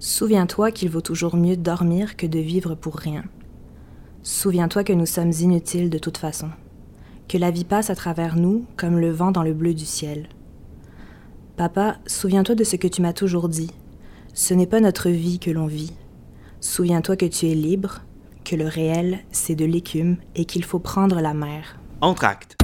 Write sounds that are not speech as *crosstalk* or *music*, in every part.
Souviens-toi qu'il vaut toujours mieux dormir que de vivre pour rien. Souviens-toi que nous sommes inutiles de toute façon, que la vie passe à travers nous comme le vent dans le bleu du ciel. Papa, souviens-toi de ce que tu m'as toujours dit. Ce n'est pas notre vie que l'on vit. Souviens-toi que tu es libre, que le réel, c'est de l'écume et qu'il faut prendre la mer. Entracte.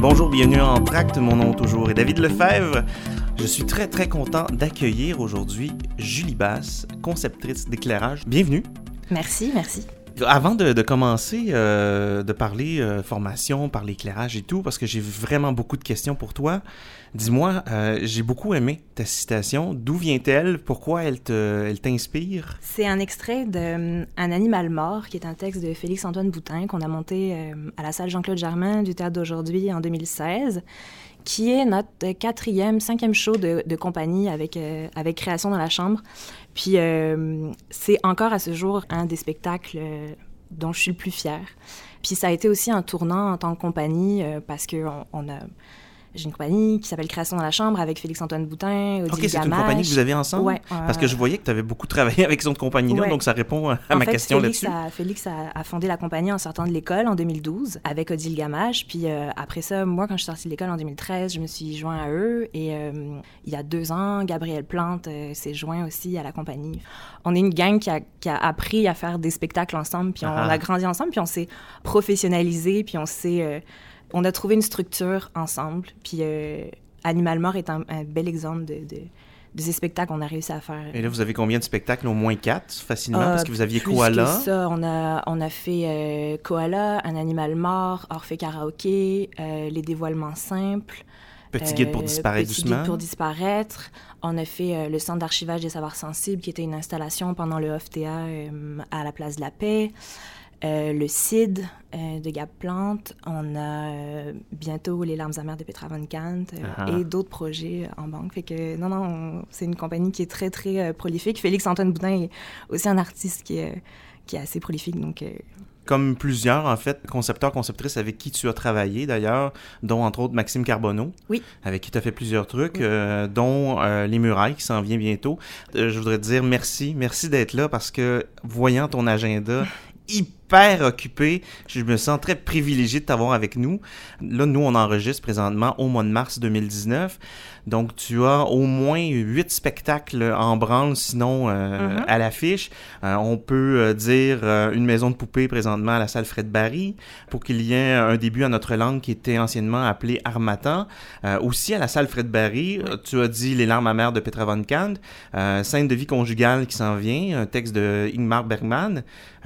Bonjour, bienvenue en Tracte. Mon nom toujours est David Lefebvre. Je suis très très content d'accueillir aujourd'hui Julie Basse, conceptrice d'éclairage. Bienvenue. Merci, merci. Avant de, commencer euh, de parler euh, formation, parler éclairage et tout, parce que j'ai vraiment beaucoup de questions pour toi, dis-moi, euh, j'ai beaucoup aimé ta citation. D'où vient-elle? Pourquoi elle t'inspire? C'est un extrait de Un animal mort, qui est un texte de Félix-Antoine Boutin qu'on a monté à la salle Jean-Claude Germain du Théâtre d'aujourd'hui en 2016 qui est notre quatrième, cinquième show de, compagnie avec, Création dans la Chambre. Puis euh, c'est encore à ce jour un des spectacles euh, dont je suis le plus fière. Puis ça a été aussi un tournant en tant que compagnie euh, parce qu'on on a j'ai une compagnie qui s'appelle Création dans la Chambre avec Félix-Antoine Boutin, Odile Ok, c'est une compagnie que vous avez ensemble? Oui. Parce que je voyais que tu avais beaucoup travaillé avec cette compagnie-là, donc ça répond à ma question là-dessus. Félix a, fondé la compagnie en sortant de l'école en 2012 avec Odile Gamache. Puis euh, après ça, moi, quand je suis sortie de l'école en 2013, je me suis joint à eux. Et euh, il y a deux ans, Gabriel Plante euh, s'est joint aussi à la compagnie. On est une gang qui a, qui a appris à faire des spectacles ensemble, puis on, ah. a grandi ensemble, puis on s'est professionnalisé, puis on s'est on a trouvé une structure ensemble. Puis euh, Animal Mort est un, bel exemple de, de, ces spectacles qu'on a réussi à faire. Et là, vous avez combien de spectacles? Au moins quatre, facilement, parce que vous aviez plus Koala. Que ça, on a, on a fait euh, Koala, Un animal mort, Orphée karaoké, euh, Les dévoilements simples. Petit guide pour disparaître petit doucement. Guide pour disparaître. On a fait le Centre d'archivage des savoirs sensibles, qui était une installation pendant le OFTA à la Place de la Paix. Euh, le CID euh, de Gab Plante. On a euh, bientôt Les larmes amères de Petra Von Kant ah. et d'autres projets en banque. Fait que non, non, c'est une compagnie qui est très, très prolifique. Félix-Antoine Boudin est aussi un artiste qui est, qui est assez prolifique. Donc, comme plusieurs, en fait, concepteurs, conceptrices avec qui tu as travaillé, d'ailleurs, dont entre autres Maxime Carbonneau, oui. avec qui tu as fait plusieurs trucs, dont Les Murailles, qui s'en vient bientôt. je voudrais te dire merci, merci d'être là, parce que voyant ton agenda hyper *laughs* occupé. Je me sens très privilégié de t'avoir avec nous. Là, nous, on enregistre présentement au mois de mars 2019. Donc, tu as au moins huit spectacles en branle, sinon euh, mm-hmm. à l'affiche. Euh, on peut euh, dire une maison de poupée présentement à la salle Fred Barry pour qu'il y ait un début à notre langue qui était anciennement appelé Armatan. aussi à la salle Fred Barry, tu as dit Les larmes amères de Petra von Kant, Scène de vie conjugale qui s'en vient, un texte de Ingmar Bergman,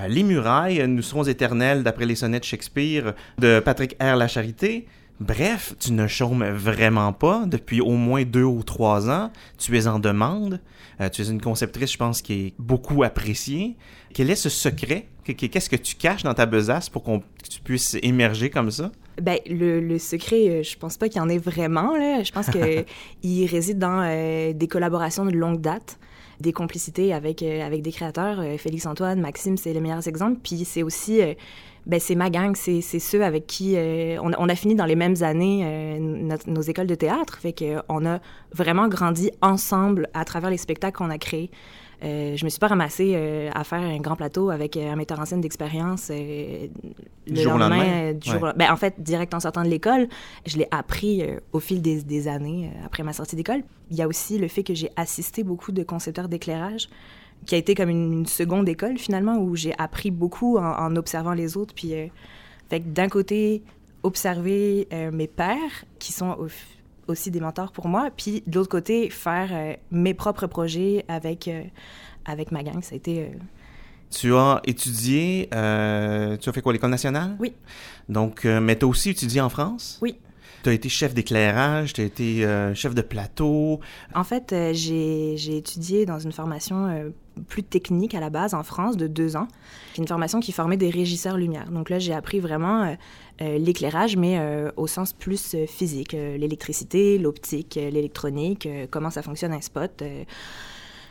Les murailles, Nous serons éternels d'après les sonnets de Shakespeare de Patrick R. La Charité. Bref, tu ne chômes vraiment pas depuis au moins deux ou trois ans. Tu es en demande. Euh, tu es une conceptrice, je pense, qui est beaucoup appréciée. Quel est ce secret? Qu'est-ce que tu caches dans ta besace pour qu'on tu puisses émerger comme ça? Ben, le, secret, euh, je pense pas qu'il y en ait vraiment. Là. Je pense qu'il *laughs* réside dans euh, des collaborations de longue date des complicités avec, avec des créateurs. Félix-Antoine, Maxime, c'est les meilleurs exemples. Puis c'est aussi ben c'est ma gang, c'est ceux avec qui euh, on, a fini dans les mêmes années euh, nos écoles de théâtre, fait qu'on a vraiment grandi ensemble à travers les spectacles qu'on a créés. Euh, je me suis pas ramassée euh, à faire un grand plateau avec un metteur en scène d'expérience le jour lendemain. Du jour, ben, en fait, direct en sortant de l'école, je l'ai appris au fil des, des années après ma sortie d'école. Il y a aussi le fait que j'ai assisté beaucoup de concepteurs d'éclairage qui a été comme une, seconde école finalement où j'ai appris beaucoup en, observant les autres. Puis, euh, fait d'un côté, observer euh, mes pères qui sont aussi des mentors pour moi, puis de l'autre côté, faire euh, mes propres projets avec, avec ma gang. Ça a été. Tu as étudié, tu as fait quoi, l'École nationale? Oui. Donc, mais tu as aussi étudié en France? Oui. Tu as été chef d'éclairage, tu as été chef de plateau? En fait, j'ai étudié dans une formation plus technique à la base en France de deux ans. C'est une formation qui formait des régisseurs lumière. Donc là, j'ai appris vraiment euh, euh, l'éclairage, mais euh, au sens plus physique, l'électricité, l'optique, l'électronique, comment ça fonctionne un spot.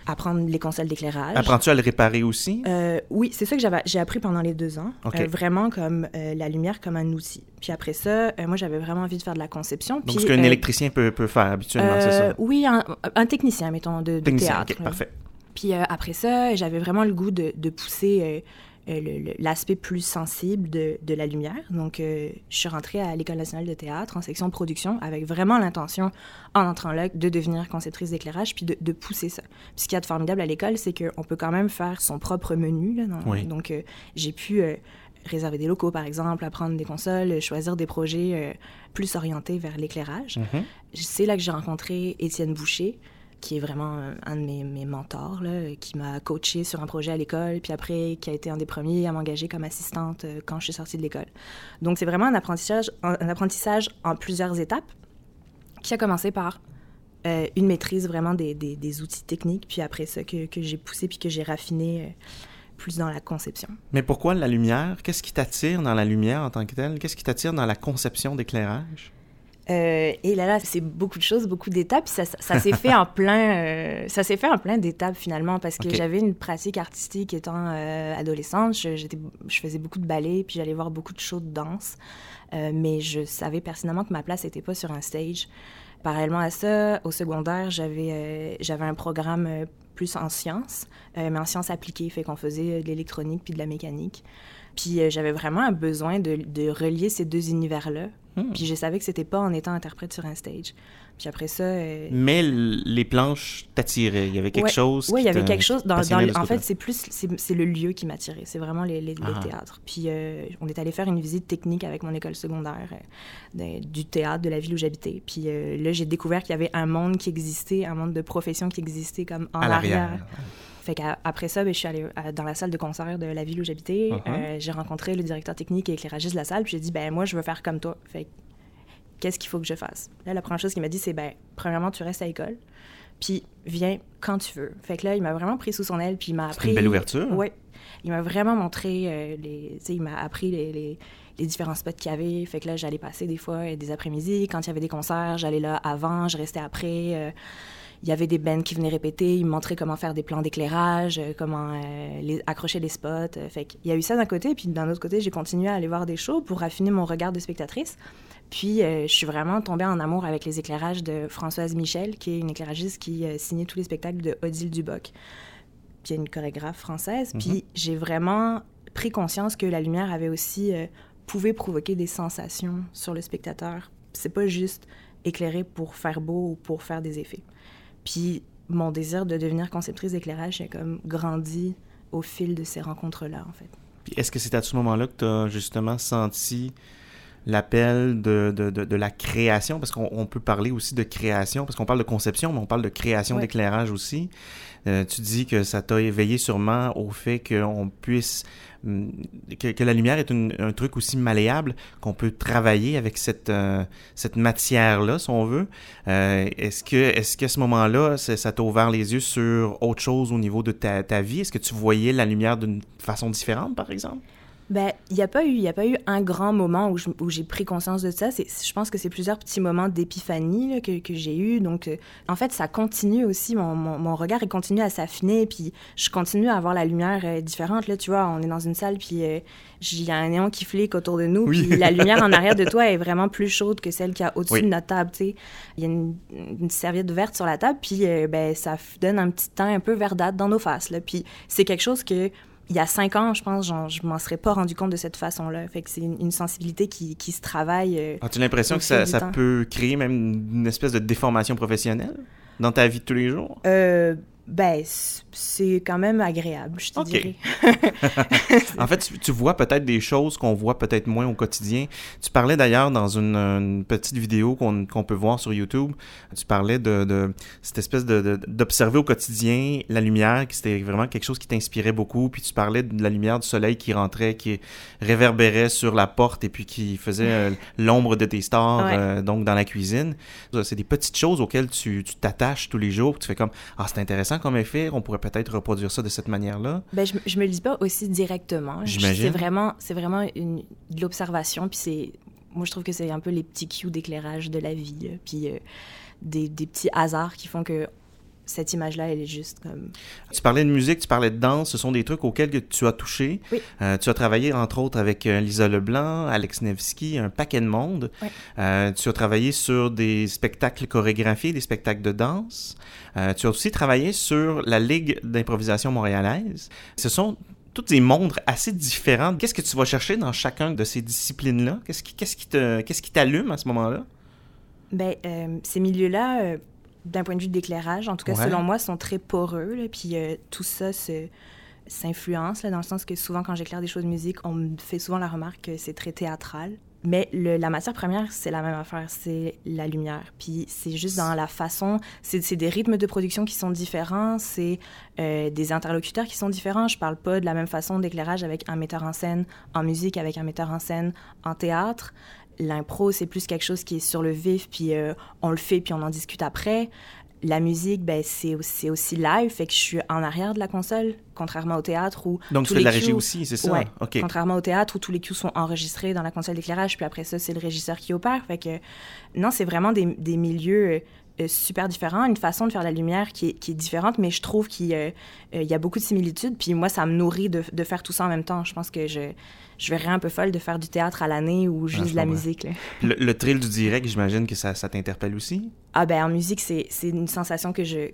apprendre les consoles d'éclairage. Apprends-tu à le réparer aussi? Euh, oui, c'est ça que j'avais, j'ai appris pendant les deux ans. Euh, vraiment comme euh, la lumière comme un outil. Puis après ça, moi, j'avais vraiment envie de faire de la conception. Donc, ce qu'un électricien peut, peut, faire habituellement, c'est ça? Oui, un, technicien, mettons, de, théâtre. parfait. Puis après ça, j'avais vraiment le goût de, de pousser euh, l'aspect plus sensible de, de, la lumière. Donc, euh, je suis rentrée à l'École nationale de théâtre en section production avec vraiment l'intention, en entrant là, de devenir conceptrice d'éclairage puis de, de, pousser ça. Puis ce qu'il y a de formidable à l'école, c'est qu'on peut quand même faire son propre menu. Là, Donc, euh, j'ai pu réserver des locaux, par exemple, apprendre des consoles, choisir des projets plus orientés vers l'éclairage. Mm-hmm. C'est là que j'ai rencontré Étienne Boucher, qui est vraiment un de mes, mentors, là, qui m'a coaché sur un projet à l'école, puis après, qui a été un des premiers à m'engager comme assistante euh, quand je suis sortie de l'école. Donc, c'est vraiment un apprentissage, un, apprentissage en plusieurs étapes, qui a commencé par euh, une maîtrise vraiment des, outils techniques, puis après ça, que, j'ai poussé, puis que j'ai raffiné. Euh, plus dans la conception. Mais pourquoi la lumière? Qu'est-ce qui t'attire dans la lumière en tant que telle? Qu'est-ce qui t'attire dans la conception d'éclairage? Euh, et là, là, c'est beaucoup de choses, beaucoup d'étapes. Ça, ça, s'est fait en *laughs* plein, euh, ça s'est fait en plein d'étapes finalement parce que j'avais une pratique artistique étant euh, adolescente. Je, je faisais beaucoup de ballet, puis j'allais voir beaucoup de shows de danse, mais je savais pertinemment que ma place n'était pas sur un stage. Parallèlement à ça, au secondaire, j'avais j'avais un programme plus en sciences, mais en sciences appliquées, fait qu'on faisait de l'électronique puis de la mécanique. Puis j'avais vraiment un besoin de, de relier ces deux univers-là Hmm. Puis je savais que c'était pas en étant interprète sur un stage. Puis après ça. Euh, Mais les planches t'attiraient. Il y avait quelque chose. Oui, il y avait quelque chose. Dans, dans en fait, c'est plus c'est le lieu qui m'attirait. C'est vraiment les, les, ah. théâtres. Puis euh, on est allé faire une visite technique avec mon école secondaire euh, du théâtre de la ville où j'habitais. Puis là, j'ai découvert qu'il y avait un monde qui existait, un monde de profession qui existait comme en arrière. Fait qu'après ça, ben, je suis allée dans la salle de concert de la ville où j'habitais. Uh-huh. Euh, j'ai rencontré le directeur technique et éclairagiste de la salle. Puis j'ai dit, ben moi, je veux faire comme toi. Fait qu'est-ce qu'il faut que je fasse? Là, la première chose qu'il m'a dit, c'est, ben premièrement, tu restes à l'école. Puis viens quand tu veux. Fait que là, il m'a vraiment pris sous son aile. Puis il m'a appris. une belle ouverture. Oui. Il m'a vraiment montré euh, les. Tu sais, il m'a appris les, les différents spots qu'il y avait. Fait que là, j'allais passer des fois des après-midi. Quand il y avait des concerts, j'allais là avant, je restais après. Euh, il y avait des bands qui venaient répéter, ils me montraient comment faire des plans d'éclairage, euh, comment euh, les, accrocher les spots. Euh, fait qu'il y a eu ça d'un côté, puis d'un autre côté, j'ai continué à aller voir des shows pour affiner mon regard de spectatrice. Puis je suis vraiment tombée en amour avec les éclairages de Françoise Michel, qui est une éclairagiste qui signait tous les spectacles de Odile Duboc, qui est une chorégraphe française. Puis mhm. j'ai vraiment pris conscience que la lumière avait aussi pouvait provoquer des sensations sur le spectateur. C'est pas juste éclairer pour faire beau ou pour faire des effets. Puis mon désir de devenir conceptrice d'éclairage a comme grandi au fil de ces rencontres-là, en fait. Est-ce que c'est à ce moment-là que tu as justement senti l'appel de, de, de, la création, parce qu'on peut parler aussi de création, parce qu'on parle de conception, mais on parle de création d'éclairage aussi. Euh, tu dis que ça t'a éveillé sûrement au fait qu'on puisse hum, que, la lumière est un truc aussi malléable qu'on peut travailler avec cette euh, cette matière là si on veut. Euh, est-ce que est-ce qu'à ce moment-là ça t'a ouvert les yeux sur autre chose au niveau de ta, ta vie? Est-ce que tu voyais la lumière d'une façon différente par exemple? Ben, il n'y a pas eu, a pas eu un grand moment où, où j'ai pris conscience de ça. C'est, je pense que c'est plusieurs petits moments d'épiphanie que, que j'ai eu. Donc, euh, en fait, ça continue aussi. Mon, mon, regard il continue à s'affiner, puis je continue à avoir la lumière euh, différente. Là, tu vois, on est dans une salle, puis euh, il y a un néon qui flique autour de nous, puis la lumière en arrière de *laughs* toi est vraiment plus chaude que celle qu'il y a au-dessus de notre table. Il y a une, une, serviette verte sur la table, puis ben ça donne un petit temps un peu verdâtre dans nos faces. Là, puis c'est quelque chose que il y a cinq ans, je pense, genre, je m'en serais pas rendu compte de cette façon-là. Fait que c'est une, sensibilité qui, qui, se travaille. Euh, As-tu l'impression que ça, ça peut créer même une espèce de déformation professionnelle dans ta vie de tous les jours? Euh, ben, c'est quand même agréable, je te dirais. *laughs* en fait, tu, vois peut-être des choses qu'on voit peut-être moins au quotidien. Tu parlais d'ailleurs dans une, petite vidéo qu'on peut voir sur YouTube, tu parlais de, cette espèce d'observer au quotidien la lumière, qui c'était vraiment quelque chose qui t'inspirait beaucoup, puis tu parlais de la lumière du soleil qui rentrait, qui réverbérait sur la porte et puis qui faisait euh, *laughs* l'ombre de tes stars, euh, donc dans la cuisine. C'est des petites choses auxquelles tu t'attaches tous les jours, tu fais comme, ah, c'est intéressant comme effet, on pourrait peut-être reproduire ça de cette manière-là. Ben, je, je me le dis pas aussi directement. J'imagine. C'est vraiment, c'est vraiment une, de l'observation, puis c'est, moi je trouve que c'est un peu les petits cues d'éclairage de la vie, puis euh, des, des, petits hasards qui font que cette image-là, elle est juste comme... Tu parlais de musique, tu parlais de danse, ce sont des trucs auxquels que tu as touché. Oui. Euh, tu as travaillé entre autres avec euh, Lisa Leblanc, Alex Nevsky, un paquet de monde. Oui. Euh, tu as travaillé sur des spectacles chorégraphiés, des spectacles de danse. Euh, tu as aussi travaillé sur la Ligue d'improvisation montréalaise. Ce sont tous des mondes assez différents. Qu'est-ce que tu vas chercher dans chacun de ces disciplines-là? Qu'est-ce qui, qu'est-ce qui te, qu'est-ce qui t'allume à ce moment-là? Ben, ces milieux-là, d'un point de vue d'éclairage, en tout cas Ouais. selon moi, sont très poreux. Là, puis euh, tout ça se- s'influence, là, dans le sens que souvent, quand j'éclaire des shows de musique, on me fait souvent la remarque que c'est très théâtral. Mais le- la matière première, c'est la même affaire, c'est la lumière. Puis c'est juste dans la façon, c'est c'est des rythmes de production qui sont différents, c'est euh, des interlocuteurs qui sont différents. Je parle pas de la même façon d'éclairage avec un metteur en scène en musique, avec un metteur en scène en théâtre. L'impro, c'est plus quelque chose qui est sur le vif, puis euh, on le fait, puis on en discute après. La musique, ben, c'est aussi, aussi live, fait que je suis en arrière de la console, contrairement au théâtre où Donc, tous de la les régie aussi, c'est ça? Ouais, OK. contrairement au théâtre où tous les cues sont enregistrés dans la console d'éclairage, puis après ça, c'est le régisseur qui opère. Fait que, non, c'est vraiment des, des milieux euh, super différents, une façon de faire la lumière qui est, qui est différente, mais je trouve qu'il y a- euh, y a beaucoup de similitudes. Puis moi, ça me nourrit de, de faire tout ça en même temps. Je pense que je, je verrais un peu folle de faire du théâtre à l'année ou juste Ah, de la musique. là. Le, le thrill du direct, j'imagine que ça, ça t'interpelle aussi? Ah ben en musique, c'est une sensation que je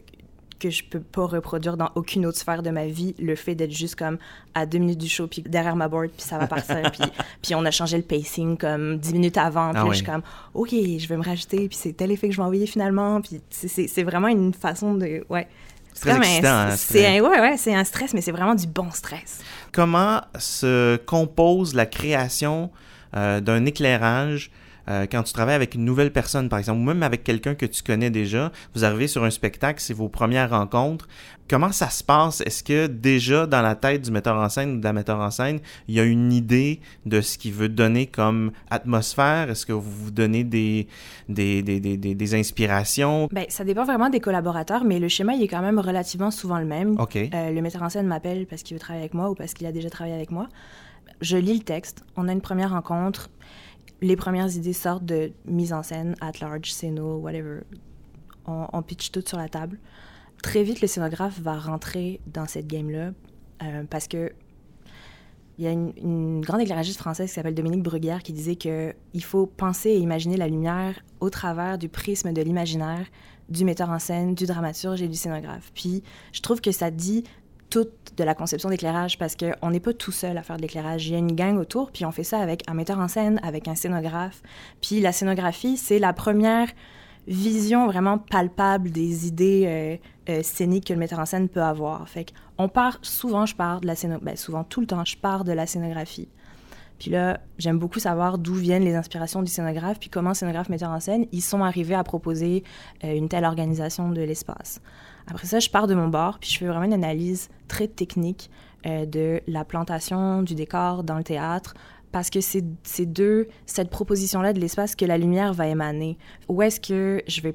que je peux pas reproduire dans aucune autre sphère de ma vie, le fait d'être juste comme à deux minutes du show, puis derrière ma board, puis ça va partir, puis, *laughs* puis on a changé le pacing comme dix minutes avant, puis Ah là, oui. je suis comme, OK, je vais me rajouter, puis c'est tel effet que je vais envoyer finalement, puis c'est- vraiment une façon de... Ouais. C'est hein, C'est c'est- un, ouais, ouais, c'est un stress, mais c'est vraiment du bon stress. Comment se compose la création euh, d'un éclairage euh, quand tu travailles avec une nouvelle personne, par exemple, ou même avec quelqu'un que tu connais déjà, vous arrivez sur un spectacle, c'est vos premières rencontres. Comment ça se passe? Est-ce que déjà dans la tête du metteur en scène ou de la metteur en scène, il y a une idée de ce qu'il veut donner comme atmosphère? Est-ce que vous vous donnez des, des, des, des, des- inspirations? Ben, ça dépend vraiment des collaborateurs, mais le schéma, il est quand même relativement souvent le même. OK. Euh, le metteur en scène m'appelle parce qu'il veut travailler avec moi ou parce qu'il a déjà travaillé avec moi. Je lis le texte, on a une première rencontre, les premières idées sortent de mise en scène, at large, scéno, whatever. On, on pitch tout sur la table. Très vite, le scénographe va rentrer dans cette game-là euh, parce que il y a une, grande éclairagiste française qui s'appelle Dominique Bruguière qui disait que il faut penser et imaginer la lumière au travers du prisme de l'imaginaire du metteur en scène, du dramaturge et du scénographe. Puis je trouve que ça dit toute de la conception d'éclairage parce qu'on n'est pas tout seul à faire de l'éclairage. Il y a une gang autour, puis on fait ça avec un metteur en scène, avec un scénographe. Puis la scénographie, c'est la première vision vraiment palpable des idées euh, euh, scéniques que le metteur en scène peut avoir. Fait on part, souvent je pars de la scénographie, ben, souvent tout le temps je pars de la scénographie. Puis là, j'aime beaucoup savoir d'où viennent les inspirations du scénographe, puis comment scénographe, metteur en scène, ils sont arrivés à proposer euh, une telle organisation de l'espace. Après ça, je pars de mon bord, puis je fais vraiment une analyse très technique euh, de la plantation du décor dans le théâtre, parce que c'est deux, cette proposition-là de l'espace que la lumière va émaner. Où est-ce que je vais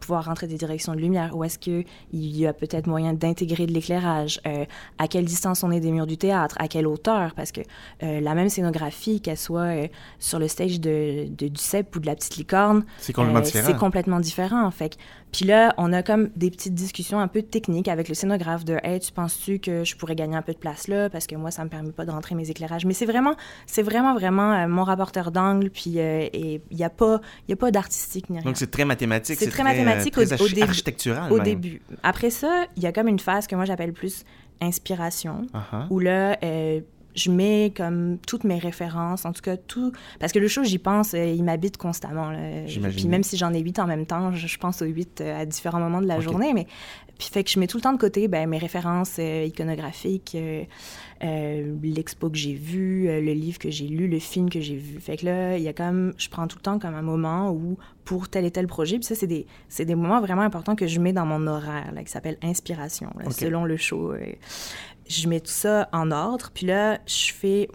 pouvoir rentrer des directions de lumière? Où est-ce qu'il y a peut-être moyen d'intégrer de l'éclairage? Euh, à quelle distance on est des murs du théâtre? À quelle hauteur? Parce que euh, la même scénographie, qu'elle soit euh, sur le stage de, de- du CEP ou de la Petite Licorne, C'est complètement différent. C'est complètement différent. Fait puis là, on a comme des petites discussions un peu techniques avec le scénographe de Hey, tu penses-tu que je pourrais gagner un peu de place là? Parce que moi, ça me permet pas de rentrer mes éclairages. Mais c'est vraiment, c'est vraiment, vraiment euh, mon rapporteur d'angle. Puis euh, et il y a pas, y a pas d'artistique ni rien. Donc c'est très mathématique. C'est très mathématique euh, au- très au archi- début- architectural Au même. début. Après ça, il y a comme une phase que moi j'appelle plus inspiration Uh-huh. où là, euh, je mets comme toutes mes références, en tout cas tout. Parce que le show, j'y pense, euh, il m'habite constamment. là. Puis même si j'en ai huit en même temps, je, je pense aux huit euh, à différents moments de la journée. Mais puis fait que je mets tout le temps de côté ben, mes références euh, iconographiques, euh, euh, l'expo que j'ai vue, le livre que j'ai lu, le film que j'ai vu. Fait que là, il y a comme, je prends tout le temps comme un moment où pour tel et tel projet. Puis ça, c'est des, c'est des moments vraiment importants que je mets dans mon horaire, là, qui s'appelle inspiration, là, selon le show. je mets tout ça en ordre, puis là, je fais...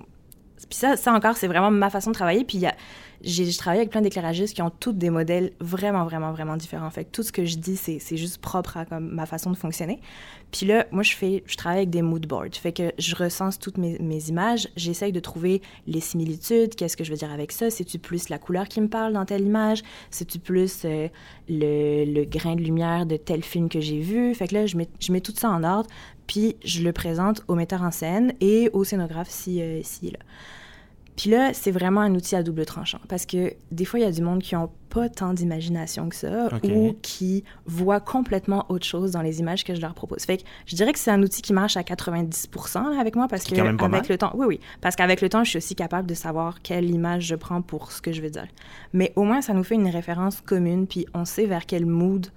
Puis ça, ça encore, c'est vraiment ma façon de travailler. Puis il y a, j'ai travaillé avec plein d'éclairagistes qui ont toutes des modèles vraiment, vraiment, vraiment différents. Fait tout ce que je dis, c'est juste propre à comme, ma façon de fonctionner. Puis là, moi, je fais, je travaille avec des mood boards. Fait que je recense toutes mes, images, j'essaye de trouver les similitudes, qu'est-ce que je veux dire avec ça, c'est-tu plus la couleur qui me parle dans telle image, c'est-tu plus euh, le, grain de lumière de tel film que j'ai vu? Fait que là, je mets, je mets tout ça en ordre, puis je le présente au metteur en scène et au scénographe si, euh, là. Puis là, c'est vraiment un outil à double tranchant parce que des fois, il y a du monde qui n'ont pas tant d'imagination que ça ou qui voient complètement autre chose dans les images que je leur propose. Fait que je dirais que c'est un outil qui marche à 90 avec moi parce que avec le temps, oui, oui, parce qu'avec le temps, je suis aussi capable de savoir quelle image je prends pour ce que je veux dire. Mais au moins, ça nous fait une référence commune, puis on sait vers quel mood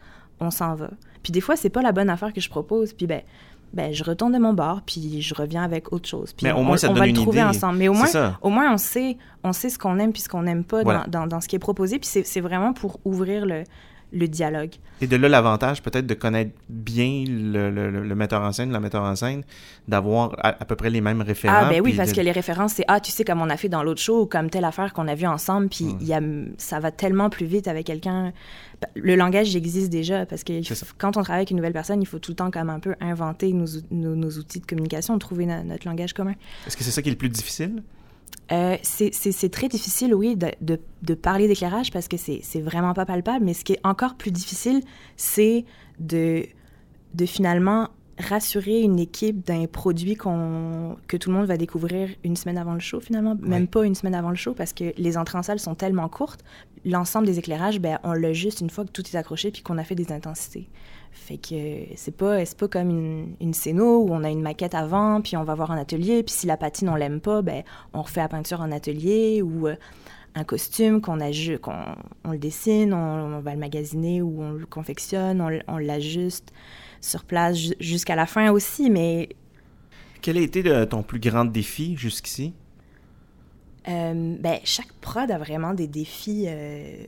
on s'en va. Puis des fois, c'est pas la bonne affaire que je propose, puis ben ben, je retourne de mon bord, puis je reviens avec autre chose. Puis mais au moins, ça on va le trouver idée. ensemble. Mais au moins, au moins, on sait, on sait ce qu'on aime puis ce qu'on n'aime pas dans, dans, dans, ce qui est proposé. Puis c'est vraiment pour ouvrir le, le dialogue. Et de là, l'avantage peut-être de connaître bien le, le, le, metteur en scène, la metteur en scène, d'avoir à, à, peu près les mêmes référents. Ah, ben oui, parce de... que les références, c'est Ah, tu sais, comme on a fait dans l'autre show, ou comme telle affaire qu'on a vue ensemble, puis y a, ça va tellement plus vite avec quelqu'un. Le langage existe déjà, parce que quand on travaille avec une nouvelle personne, il faut tout le temps comme un peu inventer nos, nos, nos outils de communication, trouver na, notre langage commun. Est-ce que c'est ça qui est le plus difficile? Euh, c'est très difficile, oui, de, de, de parler d'éclairage parce que c'est vraiment pas palpable, mais ce qui est encore plus difficile, c'est de, de finalement rassurer une équipe d'un produit qu'on que tout le monde va découvrir une semaine avant le show, finalement, même pas une semaine avant le show, parce que les entrées en salle sont tellement courtes. L'ensemble des éclairages, ben, on l'a juste une fois que tout est accroché puis qu'on a fait des intensités. Fait que c'est pas, pas comme une, une scéno où on a une maquette avant, puis on va voir un atelier, puis si la patine, on l'aime pas, ben, on refait la peinture en atelier ou... Euh, un costume qu'on qu'on on le dessine, on, on, va le magasiner ou on le confectionne, on, on l'ajuste sur place jusqu'à la fin aussi, mais... Quel a été le, ton plus grand défi jusqu'ici? Euh, ben, chaque prod a vraiment des défis euh,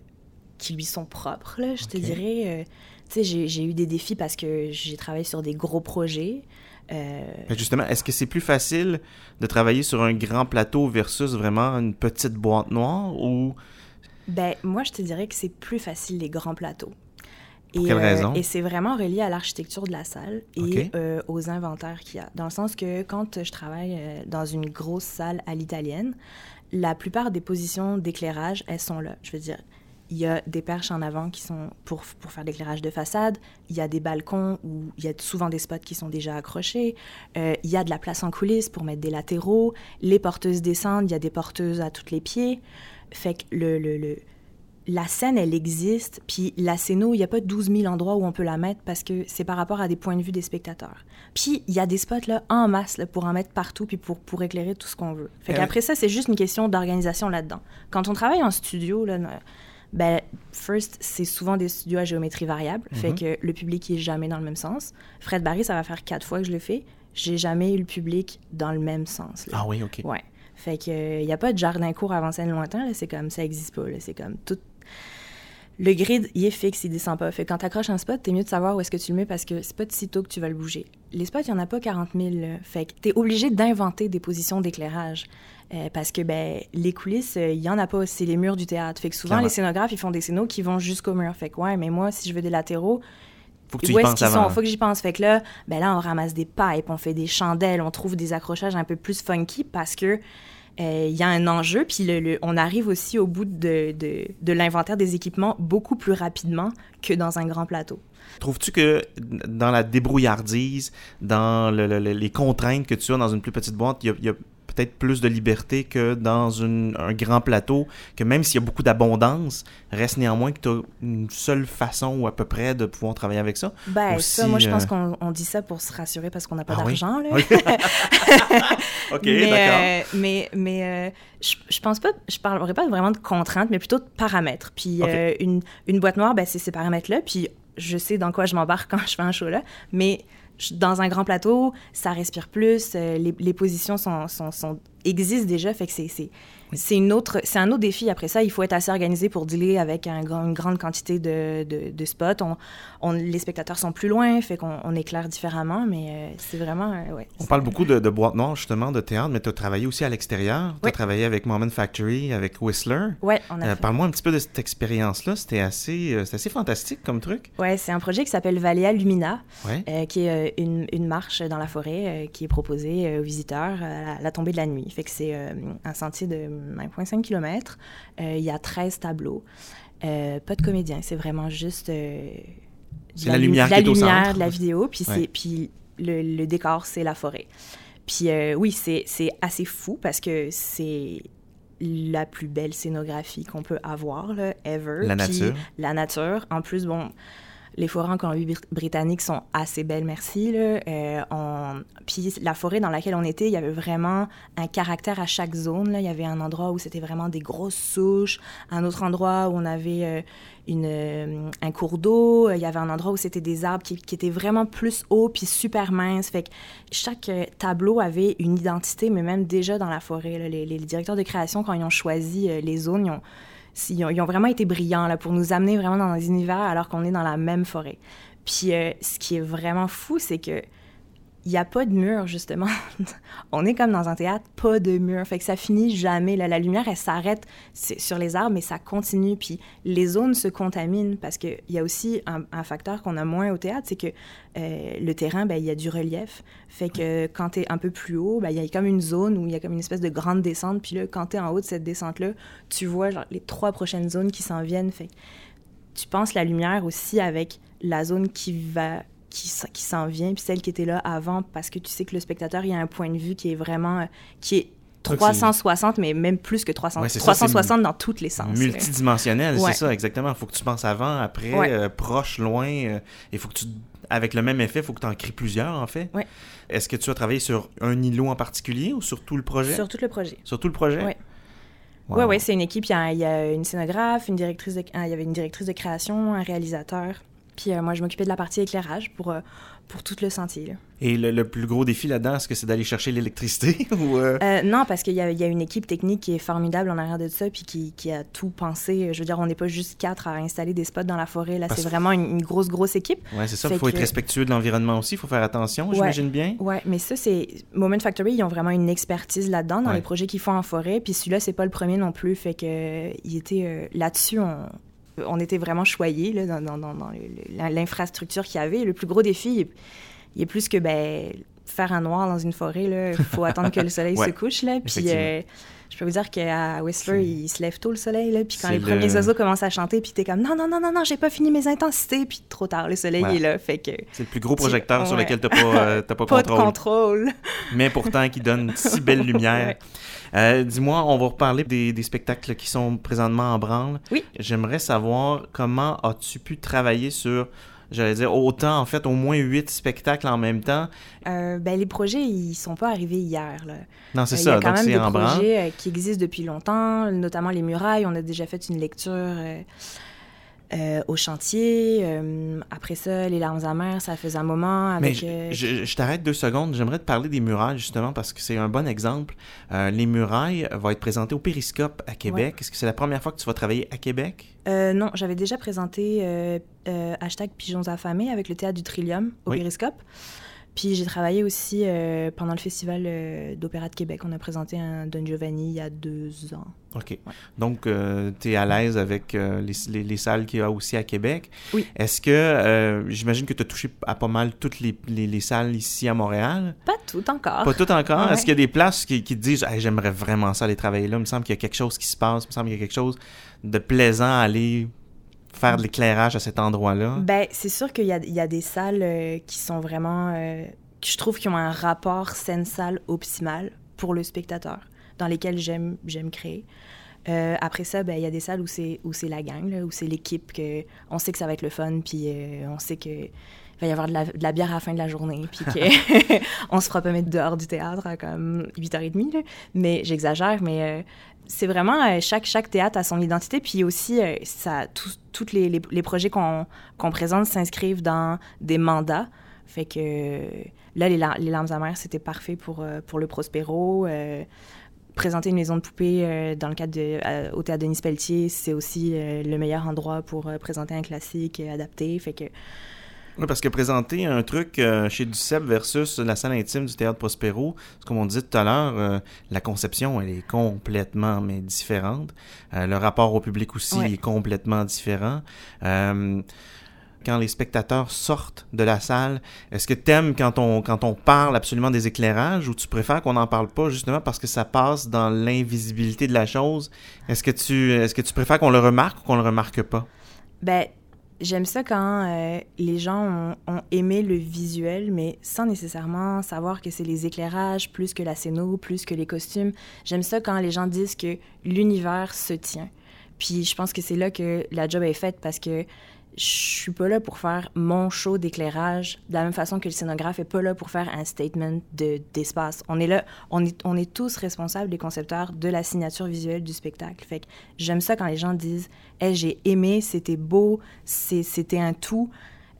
qui lui sont propres, là, je okay. te dirais. Tu sais, j'ai eu des défis parce que j'ai travaillé sur des gros projets. Euh... Justement, est-ce que c'est plus facile de travailler sur un grand plateau versus vraiment une petite boîte noire ou... Ben, moi, je te dirais que c'est plus facile les grands plateaux. Pour et, quelle raison? Euh, et c'est vraiment relié à l'architecture de la salle et okay. euh, aux inventaires qu'il y a. Dans le sens que quand je travaille dans une grosse salle à l'italienne, la plupart des positions d'éclairage, elles sont là. Je veux dire, il y a des perches en avant qui sont pour, pour faire l'éclairage de façade. Il y a des balcons où il y a souvent des spots qui sont déjà accrochés. Euh, il y a de la place en coulisses pour mettre des latéraux. Les porteuses descendent, il y a des porteuses à tous les pieds. Fait que le, le, le la scène, elle existe, puis la scéno, il n'y a pas 12 000 endroits où on peut la mettre parce que c'est par rapport à des points de vue des spectateurs. Puis il y a des spots là, en masse là, pour en mettre partout, puis pour, pour éclairer tout ce qu'on veut. Fait qu'après ça, c'est juste une question d'organisation là-dedans. Quand on travaille en studio, là, ben, first, c'est souvent des studios à géométrie variable, mm -hmm. fait que le public est jamais dans le même sens. Fred Barry, ça va faire quatre fois que je le fais. J'ai jamais eu le public dans le même sens. Là. Ah oui, OK. Ouais. Fait que il euh, n'y a pas de jardin court avant scène lointain, c'est comme ça existe pas. C'est comme tout. Le grid, il est fixe, il descend pas. Fait que quand tu accroches un spot, t'es mieux de savoir où est-ce que tu le mets parce que c'est pas de sitôt que tu vas le bouger. Les spots, il y en a pas 40 000. Là. Fait que t'es obligé d'inventer des positions d'éclairage. Euh, parce que ben, les coulisses, il euh, y en a pas, c'est les murs du théâtre. Fait que souvent, Clairement. les scénographes, ils font des scénos qui vont jusqu'au mur. Fait que ouais, mais moi, si je veux des latéraux, faut que tu où est-ce qu'ils sont? Faut que j'y pense. Fait que là, ben là, on ramasse des pipes, on fait des chandelles, on trouve des accrochages un peu plus funky parce que il euh, y a un enjeu, puis le, le, on arrive aussi au bout de, de, l'inventaire des équipements beaucoup plus rapidement que dans un grand plateau. Trouves-tu que dans la débrouillardise, dans le, les contraintes que tu as dans une plus petite boîte, il y a, peut-être plus de liberté que dans une, un grand plateau, que même s'il y a beaucoup d'abondance, reste néanmoins que tu as une seule façon ou à peu près de pouvoir travailler avec ça? Ben, Aussi, ça, moi, je pense qu'on on dit ça pour se rassurer parce qu'on n'a pas ah, d'argent, oui? là. *laughs* OK, mais, d'accord. Euh, mais, mais euh, je, je pense pas, je parlerai pas vraiment de contraintes, mais plutôt de paramètres. Puis okay. euh, une, une boîte noire, ben, c'est ces paramètres-là, puis je sais dans quoi je m'embarque *laughs* quand je fais un show là, mais dans un grand plateau, ça respire plus, euh, les, positions sont, sont, existent déjà, fait que c'est c'est une autre, c'est un autre défi. Après ça, il faut être assez organisé pour dealer avec un, une grande quantité de, de, de spots. On, on, les spectateurs sont plus loin, fait qu'on on éclaire différemment, mais euh, c'est vraiment, euh, ouais. On parle beaucoup de, de boîte noire justement, de théâtre, mais tu as travaillé aussi à l'extérieur. Tu as travaillé avec Moment Factory, avec Whistler. Ouais, on a. Euh, Parle-moi un petit peu de cette expérience-là. C'était assez, euh, assez fantastique comme truc. Ouais, c'est un projet qui s'appelle Valea Lumina, ouais. qui est une, une, marche dans la forêt qui est proposée aux visiteurs à la tombée de la nuit. Fait que c'est un sentier de 1,5 km. il y a 13 tableaux. pas de comédiens, c'est vraiment juste c'est la, la, lumière, la est lumière au centre. de la vidéo, puis Ouais. c'est puis le, le décor c'est la forêt. Puis euh, oui, c'est c'est assez fou parce que c'est la plus belle scénographie qu'on peut avoir là, ever. La Puis nature. La nature. En plus, bon, les forêts en Colombie-Britannique sont assez belles, merci. Euh. Puis la forêt dans laquelle on était, il y avait vraiment un caractère à chaque zone. Là. Il y avait un endroit où c'était vraiment des grosses souches, un autre endroit où on avait euh, euh, un cours d'eau, il y avait un endroit où c'était des arbres qui, étaient vraiment plus hauts puis super minces. Fait que chaque tableau avait une identité, mais même déjà dans la forêt. Les, les, directeurs de création, quand ils ont choisi les zones, ils ont ils ont, vraiment été brillants là, pour nous amener vraiment dans un univers alors qu'on est dans la même forêt. Puis euh, ce qui est vraiment fou, c'est que il n'y a pas de mur, justement. *laughs* on est comme dans un théâtre, pas de mur. Fait que ça finit jamais. Là. La lumière, elle s'arrête sur les arbres, mais ça continue. Puis les zones se contaminent parce qu'il y a aussi un, un facteur qu'on a moins au théâtre, c'est que euh, le terrain, ben, il y a du relief. Fait que quand tu es un peu plus haut, ben, il y a comme une zone où il y a comme une espèce de grande descente. Puis là, quand tu es en haut de cette descente-là, tu vois genre, les trois prochaines zones qui s'en viennent. Fait que tu penses la lumière aussi avec la zone qui va qui, qui s'en vient, puis celle qui était là avant, parce que tu sais que le spectateur, il y a un point de vue qui est vraiment, qui est 360, mais même plus que 300, ouais, 360 ça, dans tous les sens. Multidimensionnel, ouais. c'est ça, exactement. Il faut que tu penses avant, après, ouais. euh, proche, loin. Il euh, faut que tu, avec le même effet, il faut que tu en crées plusieurs, en fait. Est-ce que tu as travaillé sur un îlot en particulier ou sur tout le projet? Sur tout le projet. Sur tout le projet? Oui. Wow. Ouais, ouais, c'est une équipe. Il y, a, il y, a, une scénographe, une directrice de, il y avait une directrice de création, un réalisateur. Puis euh, moi, je m'occupais de la partie éclairage pour, euh, pour tout le sentier. Là. Et le, le, plus gros défi là-dedans, est-ce que c'est d'aller chercher l'électricité *laughs* ou euh... Euh, Non, parce qu'il y, y, a une équipe technique qui est formidable en arrière de ça, puis qui, qui a tout pensé. Je veux dire, on n'est pas juste quatre à installer des spots dans la forêt. Là, c'est vraiment une, une, grosse, grosse équipe. Oui, c'est ça. Il faut que... être respectueux de l'environnement aussi. Il faut faire attention, ouais, j'imagine bien. Oui, mais ça, c'est... Moment Factory, ils ont vraiment une expertise là-dedans, dans ouais. les projets qu'ils font en forêt. Puis celui-là, c'est pas le premier non plus. Fait que il était euh, là-dessus, on on était vraiment choyés là, dans, dans, dans l'infrastructure qu'il y avait. Le plus gros défi, il est, il est plus que ben, faire un noir dans une forêt. Il faut attendre que le soleil *laughs* ouais, se couche. Là, puis je peux vous dire qu'à Whistler, il se lève tôt le soleil. Là, puis quand les le... premiers oiseaux commencent à chanter, puis t'es comme non, non, non, non, non, j'ai pas fini mes intensités. Puis trop tard, le soleil est là. Fait que, C'est le plus gros projecteur sur lequel t'as pas, euh, as pas, *laughs* pas contrôle. de contrôle. Mais pourtant, qui donne *laughs* si belle lumière. ouais. Euh, Dis-moi, on va reparler des, des, spectacles qui sont présentement en branle. Oui. J'aimerais savoir comment as-tu pu travailler sur, j'allais dire, autant, en fait, au moins huit spectacles en même temps. Euh, ben, les projets, ils sont pas arrivés hier. Là. Non, c'est euh, ça. Il y a quand donc même des projets euh, qui existent depuis longtemps, notamment les murailles. On a déjà fait une lecture euh, euh, au chantier. Euh, après ça, les larmes amères, ça faisait un moment avec... Mais je, je, je t'arrête deux secondes. J'aimerais te parler des murailles, justement, parce que c'est un bon exemple. Euh, les murailles vont être présentées au Périscope à Québec. Ouais. Est-ce que c'est la première fois que tu vas travailler à Québec? Euh, non, j'avais déjà présenté euh, hashtag Pigeons affamés avec le Théâtre du Trillium au oui. Périscope. Puis j'ai travaillé aussi euh, pendant le Festival euh, d'Opéra de Québec. On a présenté un Don Giovanni il y a deux ans. OK. Ouais. Donc, euh, tu es à l'aise avec euh, les, les, les, salles qu'il y a aussi à Québec. Oui. Est-ce que, j'imagine que tu as touché à pas mal toutes les, les, les, salles ici à Montréal? Pas toutes encore. Pas toutes encore? Ouais. Est-ce qu'il y a des places qui, qui te disent hey, j'aimerais vraiment ça aller travailler là? Il me semble qu'il y a quelque chose qui se passe. Il me semble qu'il y a quelque chose de plaisant à aller faire de l'éclairage à cet endroit-là? Ben, c'est sûr qu'il y, y a, des salles euh, qui sont vraiment... Euh, que je trouve qui ont un rapport scène-salle optimal pour le spectateur, dans lesquels j'aime créer. Euh, après ça, ben il y a des salles où c'est la gang, où c'est l'équipe on sait que ça va être le fun, puis on sait que va y avoir de la, de la, bière à la fin de la journée, puis que *laughs* *laughs* on se fera pas mettre dehors du théâtre à comme 8h30, là. mais j'exagère, mais euh, c'est vraiment euh, chaque, chaque théâtre a son identité, puis aussi euh, ça tous les, les, les, projets qu'on qu présente s'inscrivent dans des mandats. Fait que là, les, les larmes amères, c'était parfait pour, pour le Prospero présenter une maison de poupée dans le cadre de, au théâtre Denis Pelletier, c'est aussi le meilleur endroit pour présenter un classique adapté. Fait que oui, parce que présenter un truc euh, chez Duceppe versus la salle intime du Théâtre Prospero, comme on dit tout à l'heure, euh, la conception, elle est complètement mais différente. Euh, le rapport au public aussi est complètement différent. quand les spectateurs sortent de la salle, est-ce que t'aimes quand on, quand on parle absolument des éclairages ou tu préfères qu'on n'en parle pas justement parce que ça passe dans l'invisibilité de la chose? Est-ce que tu, est-ce que tu préfères qu'on le remarque ou qu'on le remarque pas? Ben, J'aime ça quand euh, les gens ont, aimé le visuel, mais sans nécessairement savoir que c'est les éclairages plus que la scéno, plus que les costumes. J'aime ça quand les gens disent que l'univers se tient. Puis je pense que c'est là que la job est faite parce que je suis pas là pour faire mon show d'éclairage de la même façon que le scénographe est pas là pour faire un statement d'espace. on est là, on est, on est tous responsables, les concepteurs, de la signature visuelle du spectacle. Fait que j'aime ça quand les gens disent j'ai aimé, c'était beau, c'était un tout.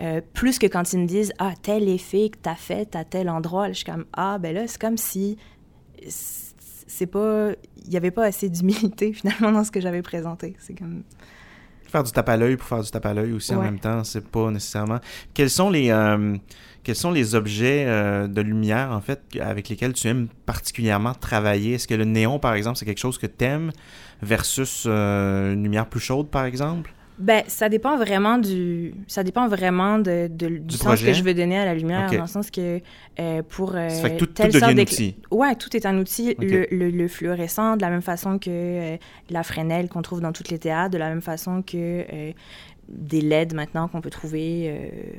Euh, plus que quand ils me disent Ah, tel effet que t'as fait à tel endroit. je suis comme Ah, ben là, c'est comme si c'est pas. Il y avait pas assez d'humilité *laughs* finalement dans ce que j'avais présenté. C'est comme faire du tape à l'œil pour faire du tape à l'œil aussi en même temps, c'est pas nécessairement. Quels sont les euh, quels sont les objets euh, de lumière en fait avec lesquels tu aimes particulièrement travailler? Est-ce que le néon par exemple, c'est quelque chose que tu aimes versus euh, une lumière plus chaude par exemple? Ben, ça dépend vraiment du, ça dépend vraiment de, du, sens que je veux donner à la lumière, dans le sens que euh, pour euh, ça fait que tout, tout devient un outil. Ouais, tout est un outil. Le, le, fluorescent, de la même façon que euh, la fresnel qu'on trouve dans toutes les théâtres, de la même façon que des LED maintenant qu'on peut trouver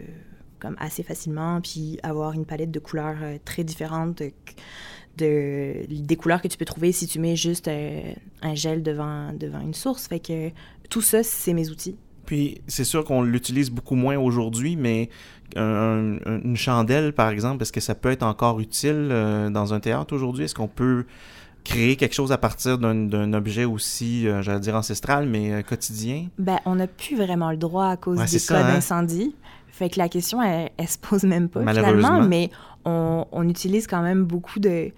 comme assez facilement, puis avoir une palette de couleurs très différentes. De, des couleurs que tu peux trouver si tu mets juste un gel devant, devant une source. Fait que tout ça, c'est mes outils. Puis c'est sûr qu'on l'utilise beaucoup moins aujourd'hui, mais une chandelle, par exemple, est-ce que ça peut être encore utile euh, dans un théâtre aujourd'hui? Est-ce qu'on peut créer quelque chose à partir d'un objet aussi, euh, j'allais dire ancestral, mais euh, quotidien? Ben, on n'a plus vraiment le droit à cause des cas hein? d'incendie. Fait que la question, elle, elle, se pose même pas finalement, mais on, on utilise quand même beaucoup de,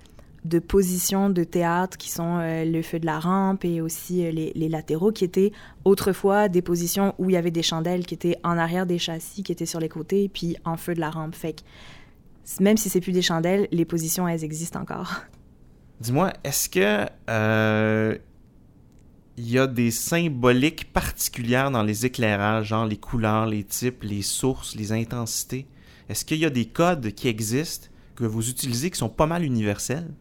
de positions de théâtre qui sont euh, le feu de la rampe et aussi euh, les, latéraux qui étaient autrefois des positions où il y avait des chandelles qui étaient en arrière des châssis, qui étaient sur les côtés, puis en feu de la rampe. Fait que même si c'est plus des chandelles, les positions, elles existent encore. *laughs* Dis-moi, est-ce que euh, y a des symboliques particulières dans les éclairages, genre les couleurs, les types, les sources, les intensités? Est-ce qu'il y a des codes qui existent que vous utilisez qui sont pas mal universels?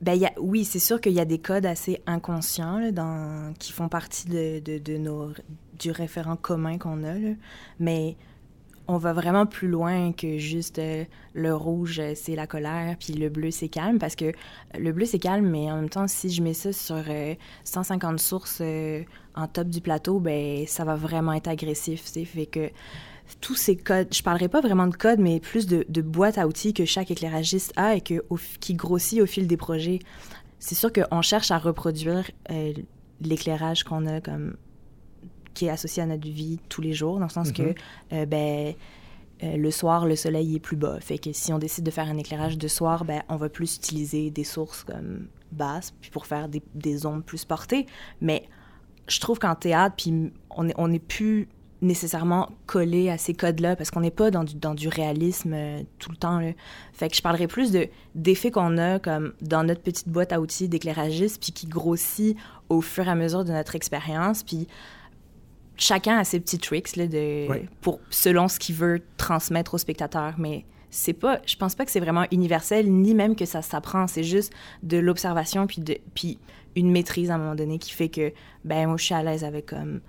Ben, y oui, c'est sûr qu'il y a des codes assez inconscients qui font partie de, de, de nos, du référent commun qu'on a. Mais on va vraiment plus loin que juste euh, le rouge, euh, c'est la colère, puis le bleu, c'est calme. Parce que le bleu, c'est calme, mais en même temps, si je mets ça sur 150 euh, sources en top du plateau, ben ça va vraiment être agressif. Fait que tous ces codes, je parlerai pas vraiment de code, mais plus de, de boîte à outils que chaque éclairagiste a et que, qui grossit au fil des projets. C'est sûr qu'on cherche à reproduire euh, l'éclairage qu'on a comme qui est associé à notre vie tous les jours, dans le sens que mm-hmm. euh, ben euh, le soir, le soleil est plus bas. Fait que si on décide de faire un éclairage de soir, ben, on va plus utiliser des sources comme basses, puis pour faire des, des ondes plus portées. Mais je trouve qu'en théâtre, puis on est, on est plus nécessairement collé à ces codes-là parce qu'on n'est pas dans du, dans du réalisme euh, tout le temps. Là. Fait que je parlerai plus de d'effets qu'on a comme dans notre petite boîte à outils d'éclairagiste puis qui grossit au fur et à mesure de notre expérience. Puis chacun a ses petits tricks là, de, pour, selon ce qu'il veut transmettre au spectateur. Mais c'est pas, je pense pas que c'est vraiment universel ni même que ça s'apprend. C'est juste de l'observation puis, de, puis une maîtrise à un moment donné qui fait que ben moi je suis à l'aise avec comme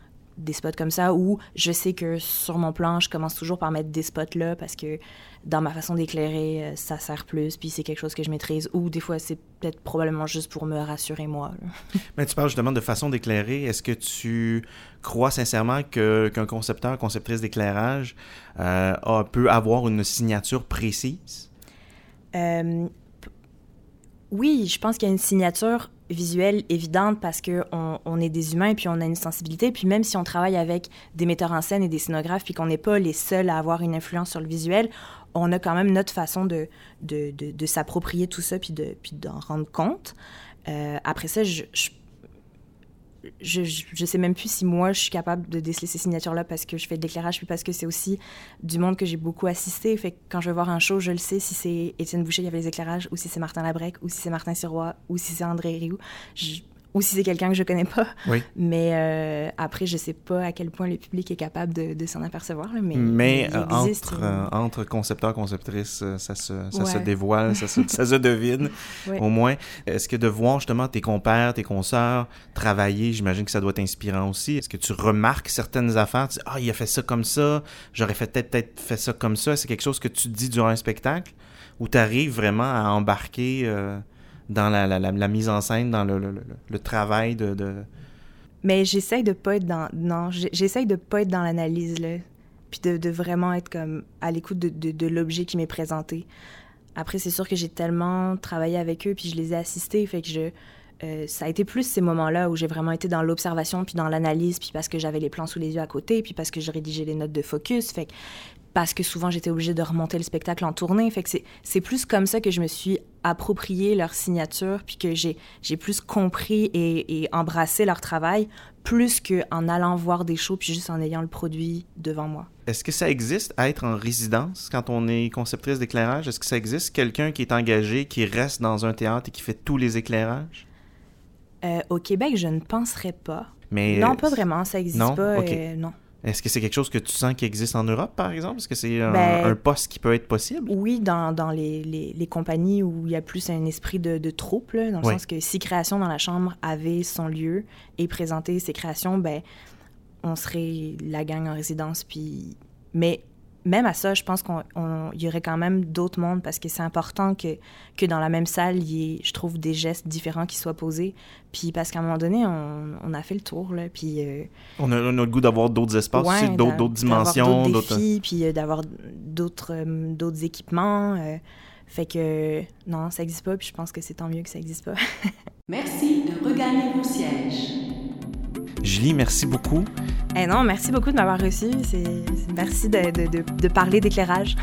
des spots comme ça où je sais que sur mon plan, je commence toujours par mettre des spots là parce que dans ma façon d'éclairer, euh, ça sert plus, puis c'est quelque chose que je maîtrise. Ou des fois, c'est peut-être probablement juste pour me rassurer moi. *laughs* Mais tu parles justement de façon d'éclairer. Est-ce que tu crois sincèrement que, qu'un concepteur, conceptrice d'éclairage euh, peut avoir une signature précise? Euh, oui, je pense qu'il y a une signature visuelle évidente parce que on, est des humains et puis on a une sensibilité. Puis même si on travaille avec des metteurs en scène et des scénographes, puis qu'on n'est pas les seuls à avoir une influence sur le visuel, on a quand même notre façon de, de, de, s'approprier tout ça puis d'en puis rendre compte. Euh, après ça, je, je je, je sais même plus si moi je suis capable de déceler ces signatures-là parce que je fais de l'éclairage, puis parce que c'est aussi du monde que j'ai beaucoup assisté. Fait quand je vais voir un show, je le sais si c'est Étienne Boucher qui avait les éclairages, ou si c'est Martin Labrec, ou si c'est Martin Sirois, ou si c'est André Rioux ou si c'est quelqu'un que je connais pas. Oui. Mais euh, après, je sais pas à quel point le public est capable de, de s'en apercevoir. mais, mais euh, entre, euh, entre concepteurs conceptrices, ça se, ça se dévoile, ça se, *laughs* ça se devine, au moins. Est-ce que de voir justement tes compères, tes consoeurs travailler, j'imagine que ça doit être inspirant aussi. Est-ce que tu remarques certaines affaires, tu dis, ah, il a fait ça comme ça, j'aurais fait peut-être fait ça comme ça. C'est quelque chose que tu dis durant un spectacle? Ou tu arrives vraiment à embarquer dans la, mise en scène, dans le, travail de, de... Mais j'essaye de pas être dans... Non, j'essaye de pas être dans l'analyse, là. Puis de, de, vraiment être comme à l'écoute de l'objet qui m'est présenté. Après, c'est sûr que j'ai tellement travaillé avec eux, puis je les ai assistés, fait que je... Euh, ça a été plus ces moments-là où j'ai vraiment été dans l'observation, puis dans l'analyse, puis parce que j'avais les plans sous les yeux à côté, puis parce que je rédigeais les notes de focus. Fait que parce que souvent j'étais obligée de remonter le spectacle en tournée. Fait que c'est plus comme ça que je me suis approprié leur signature, puis que j'ai plus compris et, et, embrassé leur travail, plus qu'en allant voir des shows, puis juste en ayant le produit devant moi. Est-ce que ça existe, être en résidence quand on est conceptrice d'éclairage? Est-ce que ça existe, quelqu'un qui est engagé, qui reste dans un théâtre et qui fait tous les éclairages? Euh, au Québec, je ne penserais pas. Mais non, pas vraiment, ça n'existe pas. Euh, non. Est-ce que c'est quelque chose que tu sens qui existe en Europe, par exemple? Est-ce que c'est un, ben, poste qui peut être possible? Oui, dans, dans les, les, compagnies où il y a plus un esprit de, de troupe, dans le sens que si Création dans la Chambre avait son lieu et présentait ses créations, ben, on serait la gang en résidence. Puis... Mais même à ça, je pense qu'il y aurait quand même d'autres mondes parce que c'est important que, que dans la même salle, il y ait, je trouve, des gestes différents qui soient posés. Puis parce qu'à un moment donné, on, on, a fait le tour, là, puis... Euh, on, a, le goût d'avoir d'autres espaces aussi, d'autres dimensions. D'autres défis, puis euh, d'avoir d'autres euh, d'autres équipements. fait que non, ça n'existe pas, puis je pense que c'est tant mieux que ça n'existe pas. *laughs* Merci de regagner vos sièges. Julie, merci beaucoup. Eh non, merci beaucoup de m'avoir reçu. Merci de, de, de, parler d'éclairage.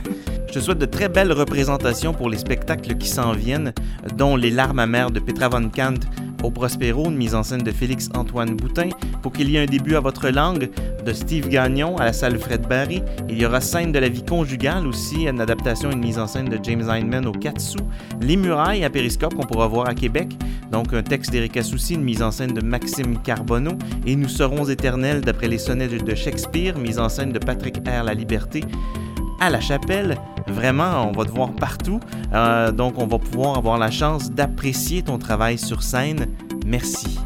Je te souhaite de très belles représentations pour les spectacles qui s'en viennent, dont Les larmes amères de Petra von Kant au Prospero, une mise en scène de Félix-Antoine Boutin. Pour qu'il y ait un début à votre langue, de Steve Gagnon à la salle Fred Barry. Il y aura Scène de la vie conjugale aussi, une adaptation, une mise en scène de James Heinemann au Katsu. Les murailles à Périscope qu'on pourra voir à Québec. Donc un texte d'Éric Assouci, une mise en scène de Maxime Carbonneau. Et Nous serons éternels d'après les sonnets de Shakespeare, mise en scène de Patrick R. La Liberté à la chapelle. Vraiment, on va te voir partout. Euh, donc, on va pouvoir avoir la chance d'apprécier ton travail sur scène. Merci.